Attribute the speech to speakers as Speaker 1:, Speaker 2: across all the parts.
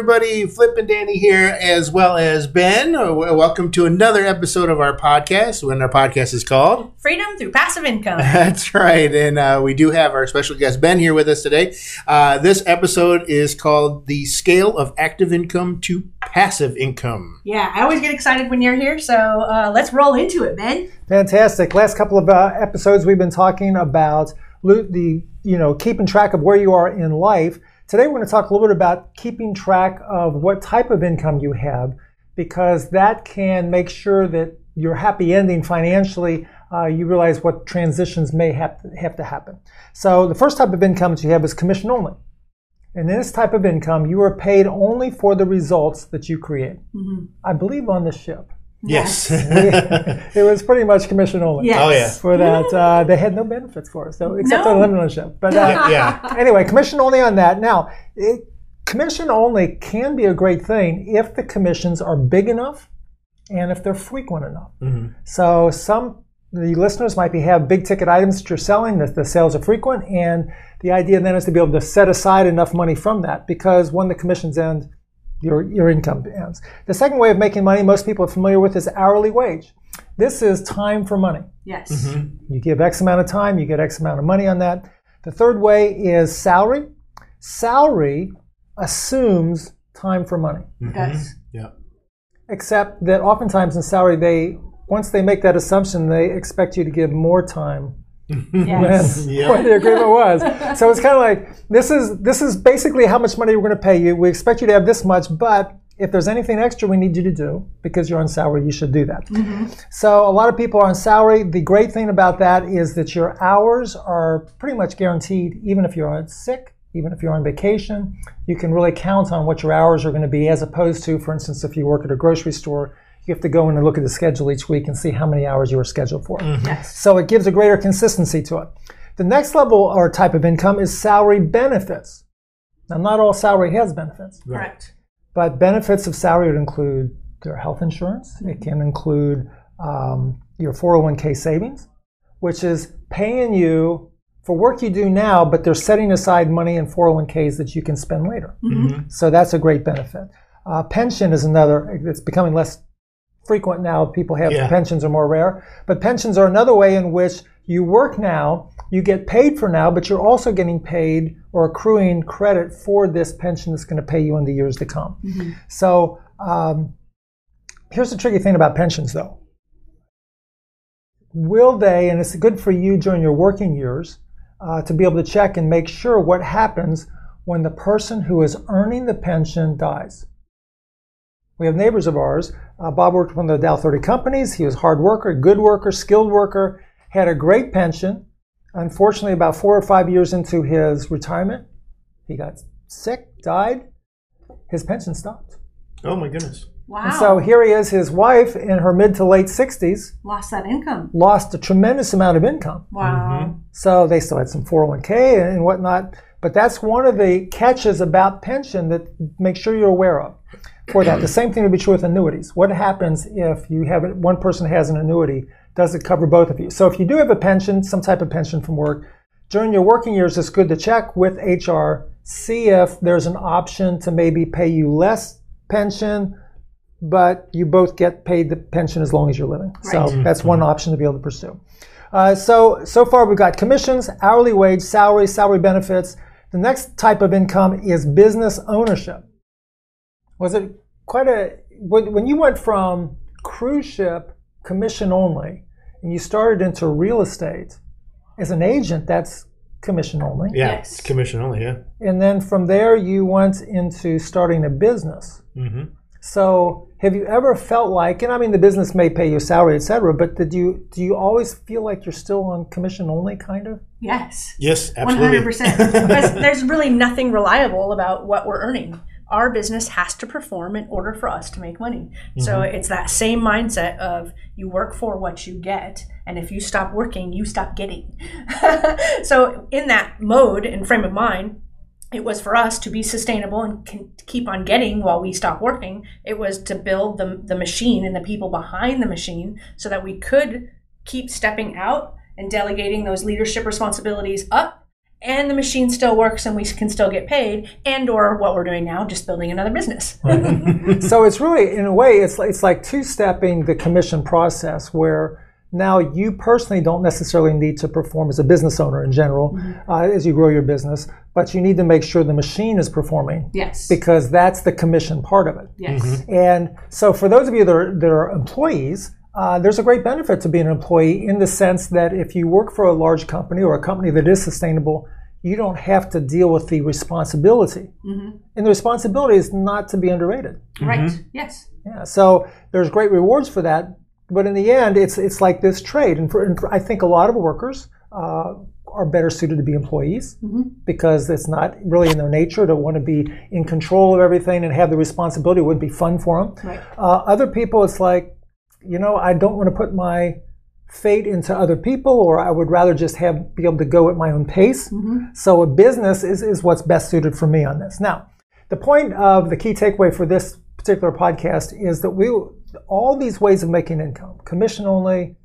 Speaker 1: everybody. Flip and Danny here, as well as Ben. Uh, Welcome to another episode of our podcast. When our podcast is called,
Speaker 2: Freedom through passive income.
Speaker 1: that's right, and uh, we do have our special guest Ben here with us today. Uh, this episode is called "The Scale of Active Income to Passive Income."
Speaker 2: yeah, I always get excited when you're here, so uh, let's roll into it, Ben.
Speaker 3: Fantastic. Last couple of uh, episodes, we've been talking about the, you know, keeping track of where you are in life. Today, we're going to talk a little bit about keeping track of what type of income you have, because that can make sure that your happy ending financially. Uh, you realize what transitions may have to, have to happen. So, the first type of income that you have is commission only. And in this type of income, you are paid only for the results that you create. I believe on the ship.
Speaker 1: Yes.
Speaker 3: it was pretty much commission only.
Speaker 2: Yes.
Speaker 1: Oh, yeah.
Speaker 3: For that, uh, they had no benefits for us, so except
Speaker 2: No.
Speaker 3: for the limited ownership. But uh,
Speaker 1: yeah.
Speaker 3: anyway, commission only on that. Now, it, commission only can be a great thing if the commissions are big enough and if they're frequent enough. So some the listeners might be have big ticket items that you're selling that the sales are frequent, and the idea then is to be able to set aside enough money from that because when the commissions end, your, your income ends. The second way of making money most people are familiar with is hourly wage. This is time for money.
Speaker 2: Yes. Mm-hmm.
Speaker 3: You give X amount of time, you get X amount of money on that. The third way is salary. Salary assumes time for money, mm-hmm.
Speaker 2: It does.
Speaker 1: Yeah.
Speaker 3: except that oftentimes in salary, they once they make that assumption, they expect you to give more time
Speaker 2: Yes.
Speaker 3: than what the agreement was. So it's kind of like this is this is basically how much money we're going to pay you. We expect you to have this much, but if there's anything extra we need you to do because you're on salary, you should do that. Mm-hmm. So a lot of people are on salary. The great thing about that is that your hours are pretty much guaranteed, even if you're on sick. Even if you're on vacation, you can really count on what your hours are going to be, as opposed to, for instance, if you work at a grocery store, you have to go in and look at the schedule each week and see how many hours you were scheduled for.
Speaker 2: Yes.
Speaker 3: So it gives a greater consistency to it. The next level or type of income is salary benefits. Now, not all salary has benefits,
Speaker 2: Correct.
Speaker 3: but benefits of salary would include their health insurance. It can include um, your 401k savings, which is paying you for work you do now, but they're setting aside money in 401ks that you can spend later. So that's a great benefit. Uh, pension is another, it's becoming less frequent now. People have
Speaker 1: Yeah.
Speaker 3: pensions are more rare, but pensions are another way in which you work now, you get paid for now, but you're also getting paid or accruing credit for this pension that's going to pay you in the years to come. So um, here's the tricky thing about pensions, though. Will they, and it's good for you during your working years, uh, to be able to check and make sure what happens when the person who is earning the pension dies. We have neighbors of ours. Uh, Bob worked for one of the Dow 30 companies. He was a hard worker, good worker, skilled worker, had a great pension. Unfortunately, about four or five years into his retirement, he got sick, died. His pension stopped.
Speaker 1: Oh my goodness.
Speaker 2: Wow.
Speaker 3: And so here he is, his wife in her mid to late 60s,
Speaker 2: Lost that income.
Speaker 3: lost a tremendous amount of income.
Speaker 2: Wow.
Speaker 3: So they still had some 401k and whatnot. But that's one of the catches about pension that make sure you're aware of. For that, the same thing would be true with annuities. What happens if you have one person has an annuity? Does it cover both of you? So if you do have a pension, some type of pension from work, during your working years, it's good to check with HR, see if there's an option to maybe pay you less pension, but you both get paid the pension as long as you're living. So
Speaker 2: Right.
Speaker 3: that's one option to be able to pursue. Uh, so so far we've got commissions, hourly wage, salary, salary benefits. The next type of income is business ownership. Was it quite a when when you went from cruise ship commission only and you started into real estate as an agent? That's commission only.
Speaker 1: Yeah.
Speaker 2: Yes.
Speaker 1: Commission only. Yeah.
Speaker 3: And then from there, you went into starting a business.
Speaker 1: Mm-hmm.
Speaker 3: So, have you ever felt like, and I mean, the business may pay you a salary, et cetera, but did you do you always feel like you're still on commission only, kind of?
Speaker 2: Yes.
Speaker 1: Yes, absolutely.
Speaker 2: hundred percent. Because there's really nothing reliable about what we're earning. Our business has to perform in order for us to make money. So mm-hmm. it's that same mindset of you work for what you get, and if you stop working, you stop getting. so in that mode and frame of mind, it was for us to be sustainable and can keep on getting while we stop working. It was to build the, the machine and the people behind the machine so that we could keep stepping out and delegating those leadership responsibilities up and the machine still works and we can still get paid and or what we're doing now just building another business
Speaker 3: so it's really in a way it's it's like two-stepping the commission process where now you personally don't necessarily need to perform as a business owner in general mm-hmm. uh, as you grow your business but you need to make sure the machine is performing
Speaker 2: yes
Speaker 3: because that's the commission part of it
Speaker 2: yes mm-hmm.
Speaker 3: and so for those of you that are, that are employees uh, there's a great benefit to being an employee in the sense that if you work for a large company or a company that is sustainable, you don't have to deal with the responsibility. Mm-hmm. And the responsibility is not to be underrated.
Speaker 2: Right. Mm-hmm. Yes.
Speaker 3: Yeah. So there's great rewards for that, but in the end, it's it's like this trade, and, for, and for, I think a lot of workers. Uh, are better suited to be employees mm-hmm. because it's not really in their nature to want to be in control of everything and have the responsibility. It wouldn't be fun for them. Right. Uh, other people, it's like you know, I don't want to put my fate into other people, or I would rather just have be able to go at my own pace. Mm-hmm. So a business is, is what's best suited for me on this. Now, the point of the key takeaway for this particular podcast is that we all these ways of making income, commission only,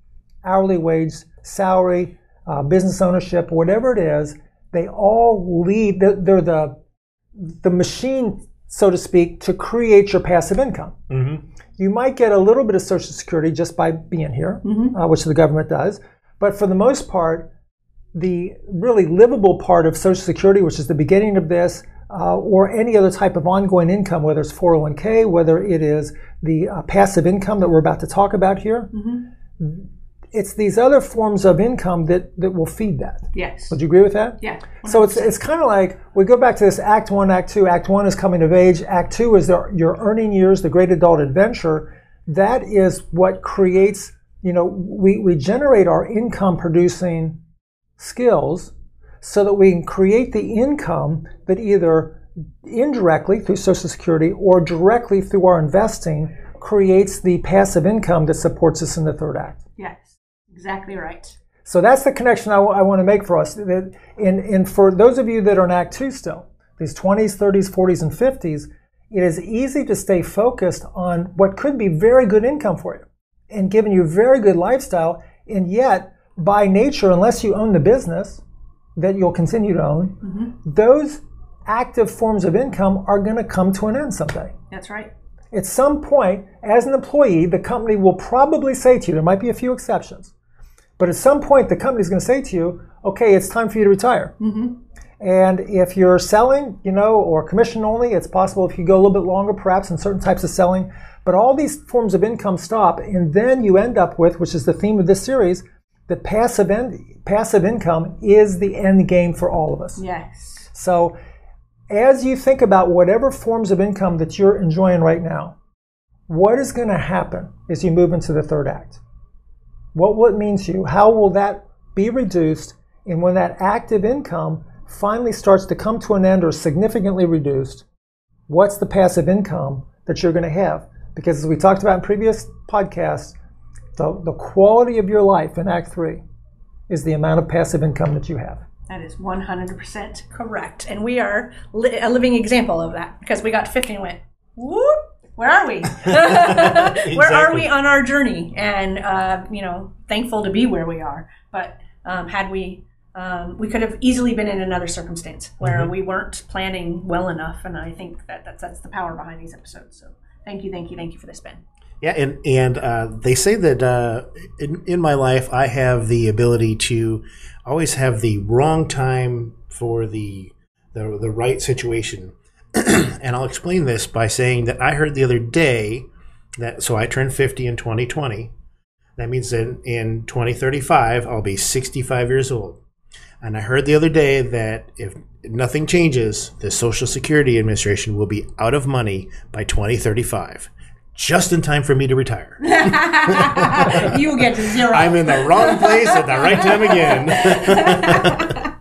Speaker 3: hourly wage, salary, uh, business ownership, whatever it is, they all lead. They're, they're the the machine, so to speak, to create your passive income. Mm-hmm. You might get a little bit of Social Security just by being here, mm-hmm. uh, which the government does. But for the most part, the really livable part of Social Security, which is the beginning of this, uh, or any other type of ongoing income, whether it's 401k, whether it is the uh, passive income that we're about to talk about here, mm-hmm it's these other forms of income that, that will feed that.
Speaker 2: Yes.
Speaker 3: Would you agree with that?
Speaker 2: Yeah.
Speaker 3: 100%. So it's, it's kind of like we go back to this Act One, Act Two. Act One is coming of age. Act Two is the, your earning years, the great adult adventure. That is what creates, you know, we, we generate our income producing skills so that we can create the income that either indirectly through Social Security or directly through our investing creates the passive income that supports us in the third act.
Speaker 2: Yes. Exactly right.
Speaker 3: So that's the connection I, w- I want to make for us. And, and for those of you that are in Act 2 still, these 20s, 30s, 40s, and 50s, it is easy to stay focused on what could be very good income for you and giving you a very good lifestyle. And yet, by nature, unless you own the business that you'll continue to own, mm-hmm. those active forms of income are going to come to an end someday.
Speaker 2: That's right.
Speaker 3: At some point, as an employee, the company will probably say to you, there might be a few exceptions, but at some point, the company is going to say to you, okay, it's time for you to retire. Mm-hmm. And if you're selling, you know, or commission only, it's possible if you go a little bit longer, perhaps in certain types of selling. But all these forms of income stop, and then you end up with, which is the theme of this series, that passive end, passive income is the end game for all of us.
Speaker 2: Yes.
Speaker 3: So, as you think about whatever forms of income that you're enjoying right now, what is going to happen as you move into the third act? What will it mean to you? How will that be reduced? And when that active income finally starts to come to an end or significantly reduced, what's the passive income that you're going to have? Because as we talked about in previous podcasts, the, the quality of your life in Act 3 is the amount of passive income that you have.
Speaker 2: That is 100% correct. And we are li- a living example of that because we got 50 and went, whoop, where are we? exactly. Where are we on our journey? And uh, you know, thankful to be where we are. But um, had we, um, we could have easily been in another circumstance where mm-hmm. we weren't planning well enough. And I think that that's, that's the power behind these episodes. So thank you, thank you, thank you for this, Ben.
Speaker 1: Yeah, and and uh, they say that uh, in in my life I have the ability to always have the wrong time for the the, the right situation. and I'll explain this by saying that I heard the other day that so I turned 50 in 2020. That means that in 2035 I'll be 65 years old. And I heard the other day that if nothing changes, the Social Security Administration will be out of money by 2035 just in time for me to retire.
Speaker 2: you get to zero.
Speaker 1: I'm in the wrong place at the right time again.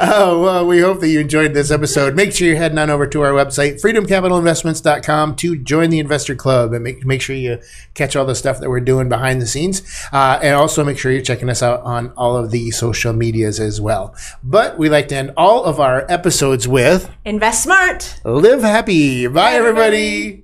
Speaker 1: oh, well, we hope that you enjoyed this episode. Make sure you're heading on over to our website, freedomcapitalinvestments.com, to join the investor club and make, make sure you catch all the stuff that we're doing behind the scenes. Uh, and also make sure you're checking us out on all of the social medias as well. But we like to end all of our episodes with
Speaker 2: Invest Smart,
Speaker 1: Live Happy. Bye, Bye everybody.